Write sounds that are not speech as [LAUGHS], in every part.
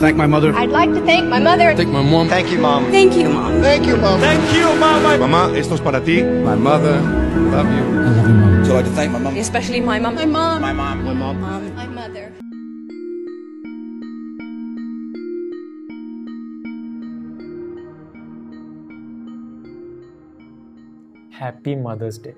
thank my mother. I'd like to thank my mother. Thank my mom. Thank you, Mom. Thank you, Mom. Thank you, Mom. Thank you, Mama. Mamá, esto es para ti. My mother. Love you. I love you, Mom. So I'd like to thank my mom. Especially my mom. My mom. My mom. My mom. Mom. My mother. Happy mother's day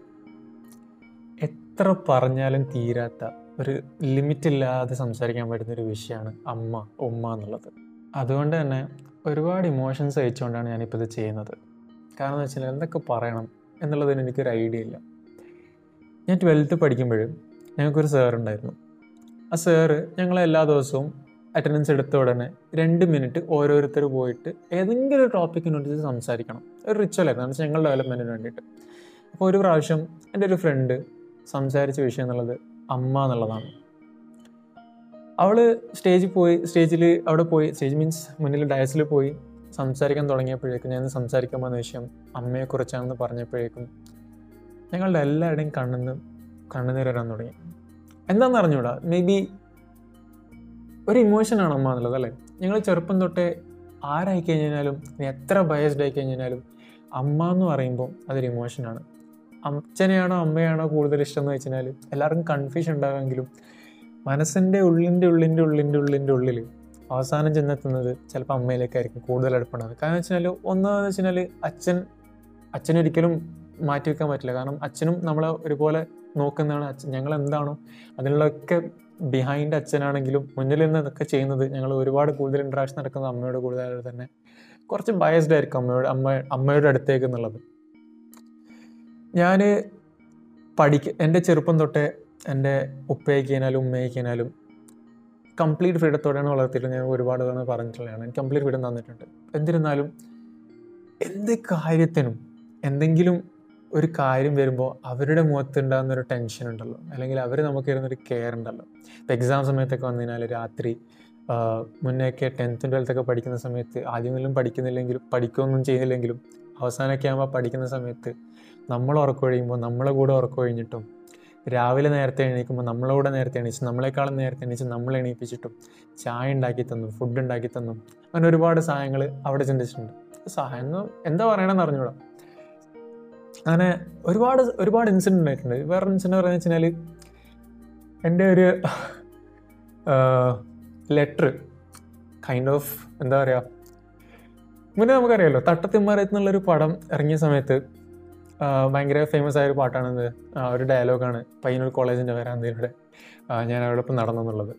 എത്ര പറഞ്ഞാലും തീരാത്ത ഒരു limit ഇല്ലാതെ സംസാരിക്കാൻ പറ്റുന്ന ഒരു വിഷയമാണ് അമ്മ ഉമ്മ എന്നുള്ളത്. അതുകൊണ്ട് തന്നെ ഒരുപാട് ഇമോഷൻസ് അയച്ചുകൊണ്ടാണ് ഞാനിപ്പോൾ ഇത് ചെയ്യുന്നത്. കാരണം എന്ന് വെച്ചാൽ എന്തൊക്കെ പറയണം എന്നുള്ളതിന് എനിക്കൊരു ഐഡിയ ഇല്ല. ഞാൻ ട്വൽത്ത് പഠിക്കുമ്പോൾ ഞങ്ങൾക്കൊരു സാർ ഉണ്ടായിരുന്നു. ആ സാറ് ഞങ്ങളെ എല്ലാ ദിവസവും അറ്റൻഡൻസ് എടുത്ത ഉടനെ രണ്ട് മിനിറ്റ് ഓരോരുത്തർ പോയിട്ട് ഏതെങ്കിലും ഒരു ടോപ്പിക്കിനോട് സംസാരിക്കണം. ഒരു റിച്വലായിരുന്നു എന്ന് വെച്ചാൽ ഞങ്ങളുടെ ഡെവലപ്മെന്റിന് വേണ്ടിയിട്ട്. അപ്പോൾ ഒരു പ്രാവശ്യം എന്റെ ഒരു ഫ്രണ്ട് സംസാരിച്ച വിഷയം എന്നുള്ളത് അമ്മ എന്നുള്ളതാണ്. അവൾ സ്റ്റേജിൽ പോയി സ്റ്റേജിൽ അവിടെ പോയി സ്റ്റേജ് മീൻസ് മുന്നിൽ ഡയസിൽ പോയി സംസാരിക്കാൻ തുടങ്ങിയപ്പോഴേക്കും ഞാൻ സംസാരിക്കാൻ വന്ന വിഷയം അമ്മയെക്കുറിച്ചാണെന്ന് പറഞ്ഞപ്പോഴേക്കും ഞങ്ങളുടെ എല്ലാവരുടെയും കണ്ണിന്ന് കണ്ണുനീർ തുടങ്ങി. എന്താണെന്ന് അറിഞ്ഞൂടാ? മേ ബി ഒരു ഇമോഷനാണ് അമ്മ എന്നുള്ളത് അല്ലേ? ഞങ്ങൾ ചെറുപ്പം തൊട്ടേ ആരായി കഴിഞ്ഞാലും എത്ര ബയസ്ഡ് ആയി കഴിഞ്ഞാലും അമ്മ എന്ന് പറയുമ്പോൾ അതൊരു ഇമോഷനാണ് അച്ഛനെയാണോ അമ്മയാണോ കൂടുതൽ ഇഷ്ടം എന്ന് വെച്ചാൽ എല്ലാവർക്കും കൺഫ്യൂഷൻ ഉണ്ടാകുമെങ്കിലും മനസ്സിന്റെ ഉള്ളിന്റെ ഉള്ളിന്റെ ഉള്ളിന്റെ ഉള്ളിന്റെ ഉള്ളിൽ അവസാനം ചെന്നെത്തുന്നത് ചിലപ്പോൾ അമ്മയിലേക്കായിരിക്കും കൂടുതൽ അടുപ്പുണ്ടാകുന്നത് കാരണം വെച്ചാൽ ഒന്നാമെന്ന് വെച്ചാൽ അച്ഛൻ അച്ഛനൊരിക്കലും മാറ്റി വെക്കാൻ പറ്റില്ല. കാരണം അച്ഛനും നമ്മളെ ഒരുപോലെ നോക്കുന്നതാണ് അച്ഛൻ ഞങ്ങൾ എന്താണോ അതിനുള്ളൊക്കെ ബിഹൈൻഡ് അച്ഛനാണെങ്കിലും മുന്നിൽ നിന്ന് ഇതൊക്കെ ചെയ്യുന്നത് ഞങ്ങൾ ഒരുപാട് കൂടുതൽ ഇൻട്രാക്ഷൻ നടക്കുന്നത് അമ്മയോട് കൂടുതലായിട്ട് തന്നെ കുറച്ച് ബയസ്ഡ് ആയിരിക്കും അമ്മയോട് അമ്മ അമ്മയുടെ അടുത്തേക്ക് എന്നുള്ളത്. ഞാൻ പഠിക്ക എന്റെ ചെറുപ്പം തൊട്ടേ എന്റെ ഉപ്പയ്ക്കാനാലും ഉമ്മയ്ക്കാനാലും കംപ്ലീറ്റ് ഫ്രീഡത്തോടെയാണ് വളർത്തിയിട്ട് ഞാൻ ഒരുപാട് തവണ പറഞ്ഞിട്ടുള്ളതാണ്. എനിക്ക് കംപ്ലീറ്റ് ഫ്രീഡം തന്നിട്ടുണ്ട്. എന്നിരുന്നാലും എന്ത് കാര്യത്തിനും എന്തെങ്കിലും ഒരു കാര്യം വരുമ്പോൾ അവരുടെ മുഖത്ത് ഉണ്ടാകുന്ന ഒരു ടെൻഷൻ ഉണ്ടല്ലോ. അല്ലെങ്കിൽ അവർ നമുക്ക് തരുന്നൊരു കെയർ ഉണ്ടല്ലോ. ഇപ്പോൾ എക്സാം സമയത്തൊക്കെ വന്നു കഴിഞ്ഞാൽ രാത്രി മുന്നേയൊക്കെ ടെൻത്തും ട്വൽത്തൊക്കെ പഠിക്കുന്ന സമയത്ത് ആദ്യമൊന്നും പഠിക്കുന്നില്ലെങ്കിലും പഠിക്കുകയൊന്നും ചെയ്യുന്നില്ലെങ്കിലും അവസാനമൊക്കെ ആകുമ്പോൾ പഠിക്കുന്ന സമയത്ത് നമ്മൾ ഉറക്കൊഴിയുമ്പോൾ നമ്മളെ കൂടെ ഉറക്കൊഴിഞ്ഞിട്ടും രാവിലെ നേരത്തെ എണീക്കുമ്പോൾ നമ്മളെ കൂടെ നേരത്തെ എണീച്ച് നമ്മളെക്കാളും നേരത്തെ എണീച്ച് നമ്മൾ എണീപ്പിച്ചിട്ടും ചായ ഉണ്ടാക്കി തന്നു ഫുഡ് ഉണ്ടാക്കി തന്നു അങ്ങനെ ഒരുപാട് സഹായങ്ങൾ അവിടെ ചിന്തിച്ചിട്ടുണ്ട്. സഹായം എന്താ പറയണമെന്ന് അറിഞ്ഞൂടാ. അങ്ങനെ ഒരുപാട് ഒരുപാട് ഇൻസിഡന്റ് ഉണ്ടായിട്ടുണ്ട്. വേറെ ഇൻസിഡന്റ് പറയുന്നത് വെച്ചാൽ എന്റെ ഒരു ലെറ്റർ കൈൻഡ് ഓഫ് എന്താ പറയുക മുന്നേ നമുക്കറിയാമല്ലോ തട്ടത്തിന്മാരത്ത് എന്നുള്ളൊരു പടം ഇറങ്ങിയ സമയത്ത് ഭയങ്കര ഫേമസ് ആയ ഒരു പാട്ടാണെന്ന് ഒരു ഡയലോഗാണ് പയ്യന്നൂർ കോളേജിന്റെ വരാന്തയിലൂടെ ഞാൻ അവിടെ ഇപ്പം നടന്നെന്നുള്ളത്.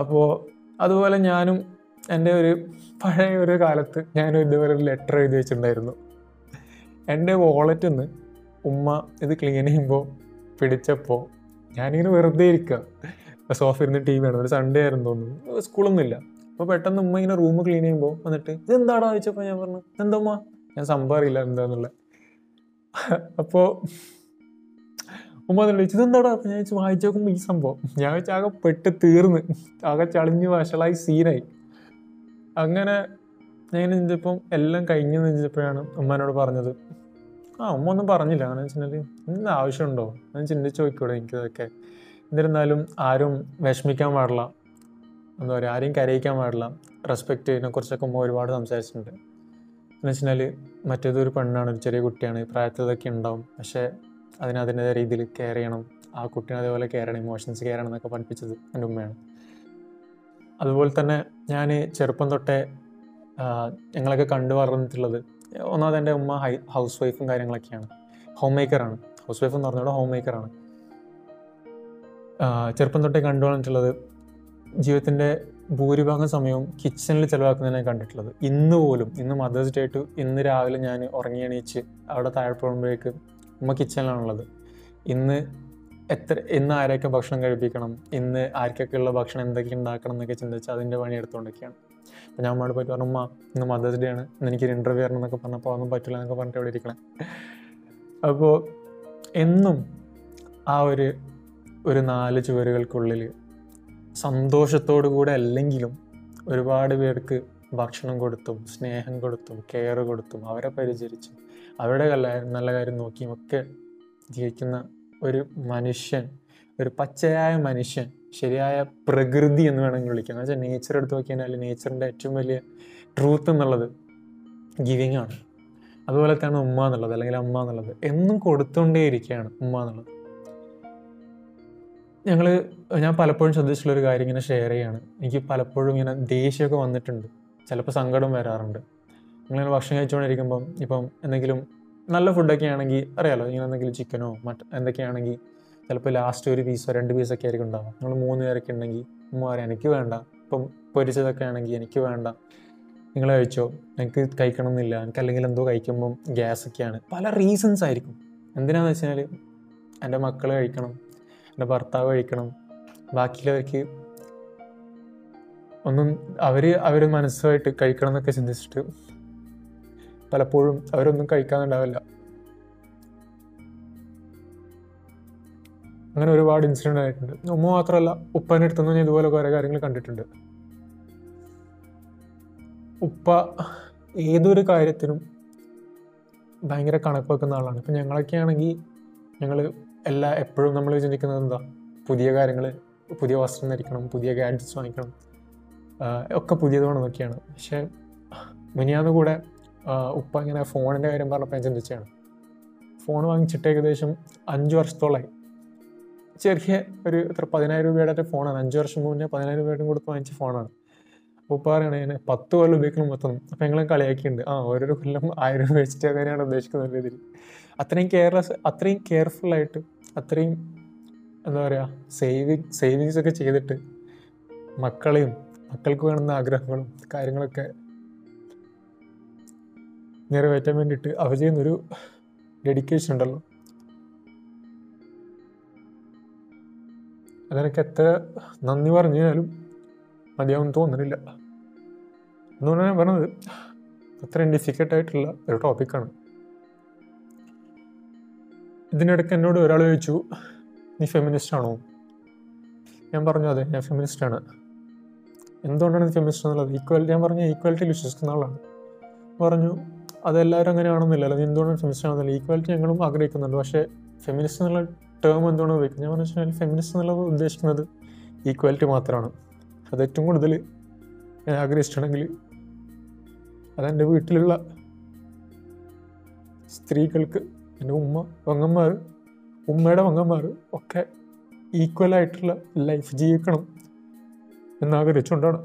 അപ്പോൾ അതുപോലെ ഞാനും എന്റെ ഒരു പഴയ ഒരു കാലത്ത് ഞാനും ഇതുപോലെ ഒരു ലെറ്റർ എഴുതി വെച്ചിട്ടുണ്ടായിരുന്നു. എന്റെ വാളറ്റിൽ നിന്ന് ഉമ്മ ഇത് ക്ലീൻ ചെയ്യുമ്പോൾ പിടിച്ചപ്പോൾ ഞാനിങ്ങനെ വെറുതെ ഇരിക്കുക സോഫ ഇരുന്ന് ടി വി ആണ് ഒരു സൺഡേ ആയിരുന്നു തോന്നുന്നു. സ്കൂളൊന്നുമില്ല അപ്പോൾ പെട്ടെന്ന് ഉമ്മ ഇങ്ങനെ റൂം ക്ലീൻ ചെയ്യുമ്പോൾ വന്നിട്ട് ഇത് എന്താടാ ചോദിച്ചപ്പോൾ ഞാൻ പറഞ്ഞു എന്താ ഉമ്മ? ഞാൻ സംഭവം അറിയില്ല എന്താന്നുള്ള [LAUGHS] അപ്പോൾ ഉമ്മ ചോദിച്ചു ഇതെന്താടാ? അപ്പം ഞാൻ ചോദിച്ചു വായിച്ചു നോക്കുമ്പോൾ ഈ സംഭവം. ഞാൻ വെച്ചാൽ ആകെ പെട്ട് തീർന്ന്. ആകെ ചളിഞ്ഞ് വഷളായി സീനായി. അങ്ങനെ ഞാൻ ചിന്തിച്ചപ്പം എല്ലാം കഴിഞ്ഞു നിന്നപ്പോഴാണ് ഉമ്മനോട് പറഞ്ഞത്. ആ ഉമ്മ ഒന്നും പറഞ്ഞില്ല. അങ്ങനെ വെച്ചിട്ടുണ്ടെങ്കിൽ ഇന്ന് ആവശ്യമുണ്ടോ? ഞാൻ ചിന്തിച്ച് നോക്കിക്കൂടെ എനിക്കിതൊക്കെ. എന്നിരുന്നാലും ആരും വിഷമിക്കാൻ പാടില്ല. എന്താ പറയുക ആരെയും കരയിക്കാൻ പാടില്ല. റെസ്പെക്റ്റ് ഇതിനെക്കുറിച്ചൊക്കെ കുറിച്ചൊക്കെ ഉമ്മ ഒരുപാട് സംസാരിച്ചിട്ടുണ്ട്. എന്ന് വെച്ചാൽ മറ്റേതൊരു പെണ്ണാണ് ഒരു ചെറിയ കുട്ടിയാണ് പ്രായത്തിൽ ഇതൊക്കെ ഉണ്ടാവും. പക്ഷേ അതിന് അതിന്റെതായ രീതിയിൽ കെയർ ചെയ്യണം. ആ കുട്ടീനെ അതേപോലെ കെയർ ചെയ്യണം ഇമോഷൻസ് കെയർ ചെയ്യണം എന്നൊക്കെ പഠിപ്പിച്ചത് എന്റെ ഉമ്മയാണ്. അതുപോലെ തന്നെ ഞാൻ ചെറുപ്പം തൊട്ടേ ഞങ്ങളൊക്കെ കണ്ടു വളർന്നിട്ടുള്ളത് ഒന്നാമത് എന്റെ ഉമ്മ ഹൈ ഹൗസ് വൈഫും കാര്യങ്ങളൊക്കെയാണ്. ഹോം മേക്കറാണ് ഹൗസ് വൈഫ് എന്ന് പറഞ്ഞാൽ ഹോം മേക്കറാണ് ചെറുപ്പം തൊട്ടേ കണ്ടു വളർന്നിട്ടുള്ളത് ജീവിതത്തിന്റെ ഭൂരിഭാഗം സമയവും കിച്ചണിൽ ചിലവാക്കുന്നതിനെ കണ്ടിട്ടുള്ളത്. ഇന്ന് പോലും ഇന്ന് മദേഴ്സ് ഡേ ടു ഇന്ന് രാവിലെ ഞാൻ ഉറങ്ങി എണീച്ച് അവിടെ താഴെ പോകുമ്പോഴേക്ക് ഉമ്മ കിച്ചണിലാണുള്ളത് ഇന്ന് എത്ര ഇന്ന് ആരെയൊക്കെ ഭക്ഷണം കഴിപ്പിക്കണം ഇന്ന് ആർക്കൊക്കെ ഉള്ള ഭക്ഷണം എന്തൊക്കെ ഉണ്ടാക്കണം എന്നൊക്കെ ചിന്തിച്ച് അതിന്റെ പണി എടുത്തുകൊണ്ടൊക്കെയാണ് അപ്പോൾ ഞാൻ അമ്മയോട് പോയിട്ട് പറഞ്ഞു ഉമ്മ ഇന്ന് മദേഴ്സ് ഡേ ആണ്. എനിക്കൊരു ഇന്റർവ്യൂ വരണം എന്നൊക്കെ പറഞ്ഞപ്പോൾ അതൊന്നും പറ്റില്ല എന്നൊക്കെ പറഞ്ഞിട്ട് ഇവിടെ ഇരിക്കണം. അപ്പോൾ എന്നും ആ ഒരു ഒരു നാല് ചുവരുകൾക്കുള്ളിൽ സന്തോഷത്തോടു കൂടെ അല്ലെങ്കിലും ഒരുപാട് പേർക്ക് ഭക്ഷണം കൊടുത്തും സ്നേഹം കൊടുത്തും കെയർ കൊടുത്തും അവരെ പരിചരിച്ചും അവരുടെ കല്ല നല്ല കാര്യം നോക്കിയും ഒക്കെ ജീവിക്കുന്ന ഒരു മനുഷ്യൻ ഒരു പച്ചയായ മനുഷ്യൻ ശരിയായ പ്രകൃതി എന്ന് വേണമെങ്കിൽ വിളിക്കാം. എന്ന് വെച്ചാൽ നേച്ചർ എടുത്ത് നോക്കിയാൽ നേച്ചറിന്റെ ഏറ്റവും വലിയ ട്രൂത്ത് എന്നുള്ളത് ഗിവിങ് ആണ്. അതുപോലെ തന്നെ ഉമ്മ എന്നുള്ളത് അല്ലെങ്കിൽ അമ്മ എന്നുള്ളത്. എന്നും കൊടുത്തുകൊണ്ടേയിരിക്കുകയാണ് ഉമ്മ എന്നുള്ളത്. ഞങ്ങൾ ഞാൻ പലപ്പോഴും ശ്രദ്ധിച്ചിട്ടുള്ള ഒരു കാര്യം ഇങ്ങനെ ഷെയർ ചെയ്യാണ്. എനിക്ക് പലപ്പോഴും ഇങ്ങനെ ദേഷ്യമൊക്കെ വന്നിട്ടുണ്ട്. ചിലപ്പോൾ സങ്കടം വരാറുണ്ട്. നിങ്ങളിങ്ങനെ ഭക്ഷണം കഴിച്ചുകൊണ്ടിരിക്കുമ്പം ഇപ്പം എന്തെങ്കിലും നല്ല ഫുഡൊക്കെ ആണെങ്കിൽ അറിയാലോ ഇങ്ങനെ എന്തെങ്കിലും ചിക്കനോ മറ്റ് എന്തൊക്കെയാണെങ്കിൽ ചിലപ്പോൾ ലാസ്റ്റ് ഒരു പീസോ രണ്ട് പീസൊക്കെ ആയിരിക്കും ഉണ്ടാവുക. നമ്മൾ മൂന്ന് പേരൊക്കെ ഉണ്ടെങ്കിൽ ഉമ്മ എനിക്ക് വേണ്ട. ഇപ്പം പൊരിച്ചതൊക്കെ ആണെങ്കിൽ എനിക്ക് വേണ്ട. നിങ്ങൾ കഴിച്ചോ? എനിക്ക് കഴിക്കണം എന്നില്ല എനിക്ക് അല്ലെങ്കിൽ എന്തോ കഴിക്കുമ്പം ഗ്യാസൊക്കെയാണ് പല റീസൺസ് ആയിരിക്കും. എന്തിനാന്ന് വെച്ചാൽ എന്റെ മക്കൾ കഴിക്കണം. എന്റെ ഭർത്താവ് കഴിക്കണം. ബാക്കിയുള്ളവർക്ക് ഒന്നും അവർ അവർ മനസ്സുമായിട്ട് കഴിക്കണം എന്നൊക്കെ ചിന്തിച്ചിട്ട് പലപ്പോഴും അവരൊന്നും കഴിക്കാനുണ്ടാവില്ല. അങ്ങനെ ഒരുപാട് ഇൻസിഡന്റ് ആയിട്ടുണ്ട്. ഉമ്മ മാത്രമല്ല ഉപ്പന്റെ അടുത്തുനിന്ന് ഞാൻ ഇതുപോലെ കുറേ കാര്യങ്ങൾ കണ്ടിട്ടുണ്ട്. ഉപ്പ ഏതൊരു കാര്യത്തിനും ഭയങ്കര കണക്ക് വെക്കുന്ന ആളാണ്. ഇപ്പം ഞങ്ങളൊക്കെ ആണെങ്കിൽ ഞങ്ങൾ എല്ലാ എപ്പോഴും നമ്മൾ ചിന്തിക്കുന്നത് എന്താ? പുതിയ കാര്യങ്ങൾ പുതിയ വസ്ത്രം ധരിക്കണം പുതിയ ഗാഡ്ജറ്റ്സ് വാങ്ങിക്കണം. ഒക്കെ പുതിയത് വേണമെന്നൊക്കെയാണ് പക്ഷേ മിനിയാന്ന് കൂടെ ഉപ്പ ഇങ്ങനെ ഫോണിന്റെ കാര്യം പറഞ്ഞപ്പോൾ ഞാൻ ചിന്തിച്ചാണ് ഫോൺ വാങ്ങിച്ചിട്ട് ഏകദേശം അഞ്ച് വർഷത്തോളമായി ചെറിയ ഒരു എത്ര പതിനായിരം രൂപയുടെ ഫോണാണ്. അഞ്ച് വർഷം മുന്നേ പതിനായിരം രൂപയുടെ കൊടുത്ത് വാങ്ങിച്ച ഫോണാണ്. അപ്പോൾ ഉപ്പ പറയണേ ഞാൻ പത്ത് കൊല്ലം ഉപയോഗിക്കണം മൊത്തം. അപ്പം ഞങ്ങളെ കളിയാക്കിയിട്ടുണ്ട്. ആ ഓരോരോ കൊല്ലം ആയിരം വെച്ചിട്ട് അങ്ങനെയാണ് ഉദ്ദേശിക്കുന്ന രീതിയിൽ അത്രയും കെയർലെസ് അത്രയും കെയർഫുള്ളായിട്ട് അത്രയും എന്താ പറയുക സേവിങ് സേവിങ്സ് ഒക്കെ ചെയ്തിട്ട് മക്കളെയും മക്കൾക്ക് വേണ്ടുന്ന ആഗ്രഹങ്ങളും കാര്യങ്ങളൊക്കെ നിറവേറ്റാൻ വേണ്ടിയിട്ട് അവർ ചെയ്യുന്നൊരു ഡെഡിക്കേഷൻ ഉണ്ടല്ലോ. അതിനൊക്കെ എത്ര നന്ദി പറഞ്ഞു കഴിഞ്ഞാലും മതിയാവും തോന്നുന്നില്ല. അതുകൊണ്ടാണ് ഞാൻ പറഞ്ഞത് അത്രയും ഡിഫിക്കൽട്ട് ആയിട്ടുള്ള ഒരു ടോപ്പിക്കാണ് ഇതിനിടയ്ക്ക് എന്നോട് ഒരാൾ ചോദിച്ചു നീ ഫെമിനിസ്റ്റ് ആണോ? ഞാൻ പറഞ്ഞു അതെ ഞാൻ ഫെമിനിസ്റ്റ് ആണ്. എന്തുകൊണ്ടാണ് ഫെമിനിസ്റ്റ് എന്നുള്ളത്? ഈക്വാലിറ്റി ഞാൻ പറഞ്ഞു ഈക്വാലിറ്റിയിൽ വിശ്വസിക്കുന്ന ആളാണ്. പറഞ്ഞു അതെല്ലാവരും അങ്ങനെയാണെന്നില്ലല്ലോ നീ എന്തുകൊണ്ടാണ് ഫെമിനിസ്റ്റ് ആണെന്നില്ല? ഈക്വാലിറ്റി ഞങ്ങളും ആഗ്രഹിക്കുന്നുണ്ട് പക്ഷേ ഫെമിനിസ്റ്റ് എന്നുള്ള ടേം എന്തുകൊണ്ടാണ് ഉപയോഗിക്കുന്നത്? ഞാൻ പറഞ്ഞു വെച്ചാൽ ഫെമിനിസ്റ്റ് എന്നുള്ളത് ഉദ്ദേശിക്കുന്നത് ഈക്വാലിറ്റി മാത്രമാണ്. അത് ഏറ്റവും കൂടുതൽ ഞാൻ ആഗ്രഹിച്ചിട്ടുണ്ടെങ്കിൽ അതെന്റെ വീട്ടിലുള്ള സ്ത്രീകൾക്ക് എന്റെ ഉമ്മ വങ്ങന്മാർ ഉമ്മയുടെ വങ്ങന്മാർ ഒക്കെ ഈക്വൽ ആയിട്ടുള്ള ലൈഫ് ജീവിക്കണം എന്നാഗ്രഹിച്ചുകൊണ്ടാണ്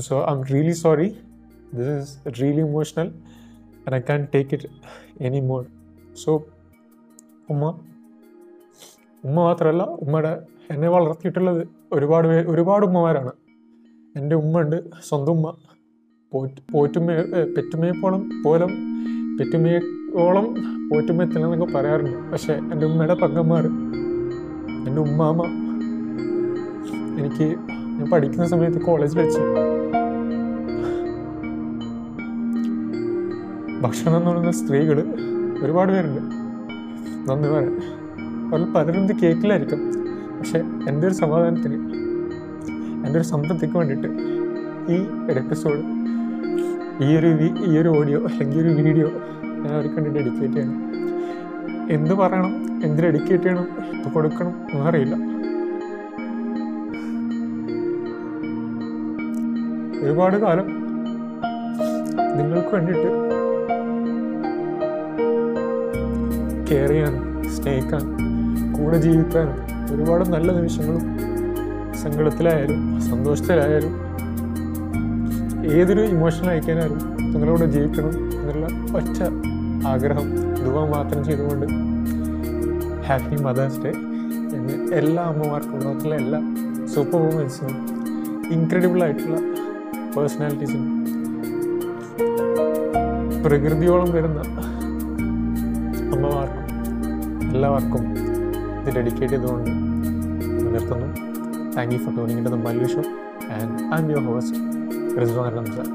so I'm really sorry this is really emotional and I can take it any more so ഉമ്മ ഉമ്മ മാത്രമല്ല ഉമ്മയുടെ എന്നെ വളർത്തിയിട്ടുള്ളത് ഒരുപാട് പേര് ഒരുപാട് ഉമ്മമാരാണ്. എന്റെ ഉമ്മ ഉണ്ട് സ്വന്തം ഉമ്മ. പോറ്റ് പോറ്റുമ്മ പെറ്റുമ്മയെപ്പോളം പോലും പെറ്റുമ്മയോളം പോറ്റുമ്മ എത്തില്ലെന്നൊക്കെ പറയാറുണ്ട്. പക്ഷേ എന്റെ ഉമ്മയുടെ പങ്കന്മാർ എന്റെ ഉമ്മാമ്മ. എനിക്ക് ഞാൻ പഠിക്കുന്ന സമയത്ത് കോളേജിൽ വെച്ച് ഭക്ഷണം എന്ന് പറയുന്ന സ്ത്രീകൾ ഒരുപാട് പേരുണ്ട്. നന്ദി പറയാൻ പല പലരും ഇത് കേൾക്കില്ലായിരിക്കും പക്ഷെ എന്റെ ഒരു സമാധാനത്തിന് എന്റെ ഒരു സംതൃപ്തിക്ക് വേണ്ടിയിട്ട് ഈ ഒരു എപ്പിസോഡ് ഈ ഒരു ഈ ഒരു ഓഡിയോ അല്ലെങ്കിൽ ഒരു വീഡിയോ ഞാൻ അവർക്ക് വേണ്ടി ഡെഡിക്കേറ്റ് ചെയ്യണം. എന്ത് പറയണം എന്ത് ഡെഡിക്കേറ്റ് ചെയ്യണം എന്ത് കൊടുക്കണം എന്നറിയില്ല ഒരുപാട് കാലം നിങ്ങൾക്ക് വേണ്ടിയിട്ട് കെയർ ചെയ്യാനും സ്നേഹിക്കാനും കൂടെ ജീവിക്കാനും ഒരുപാട് നല്ല നിമിഷങ്ങളും സങ്കടത്തിലായാലും സന്തോഷത്തിലായാലും ഏതൊരു ഇമോഷൻ അയക്കാനായാലും നിങ്ങളുടെ ജീവിക്കണം എന്നുള്ള ഒറ്റ ആഗ്രഹം ദുവ മാത്രം ചെയ്തുകൊണ്ട് ഹാപ്പി മദേഴ്സ് ഡേ എന്ന് എല്ലാ അമ്മമാർക്കും ലോകത്തിലെ എല്ലാ സൂപ്പർ വുമൻസിനും ഇൻക്രെഡിബിൾ ആയിട്ടുള്ള പേഴ്സണാലിറ്റീസിനും പ്രകൃതിയോളം വരുന്ന അമ്മമാർക്കും എല്ലാവർക്കും ഇത് ഡെഡിക്കേറ്റ് ചെയ്തുകൊണ്ട് നിർത്തുന്നു. Thank you for tuning in to the and I'm your host Rizwan Ramzan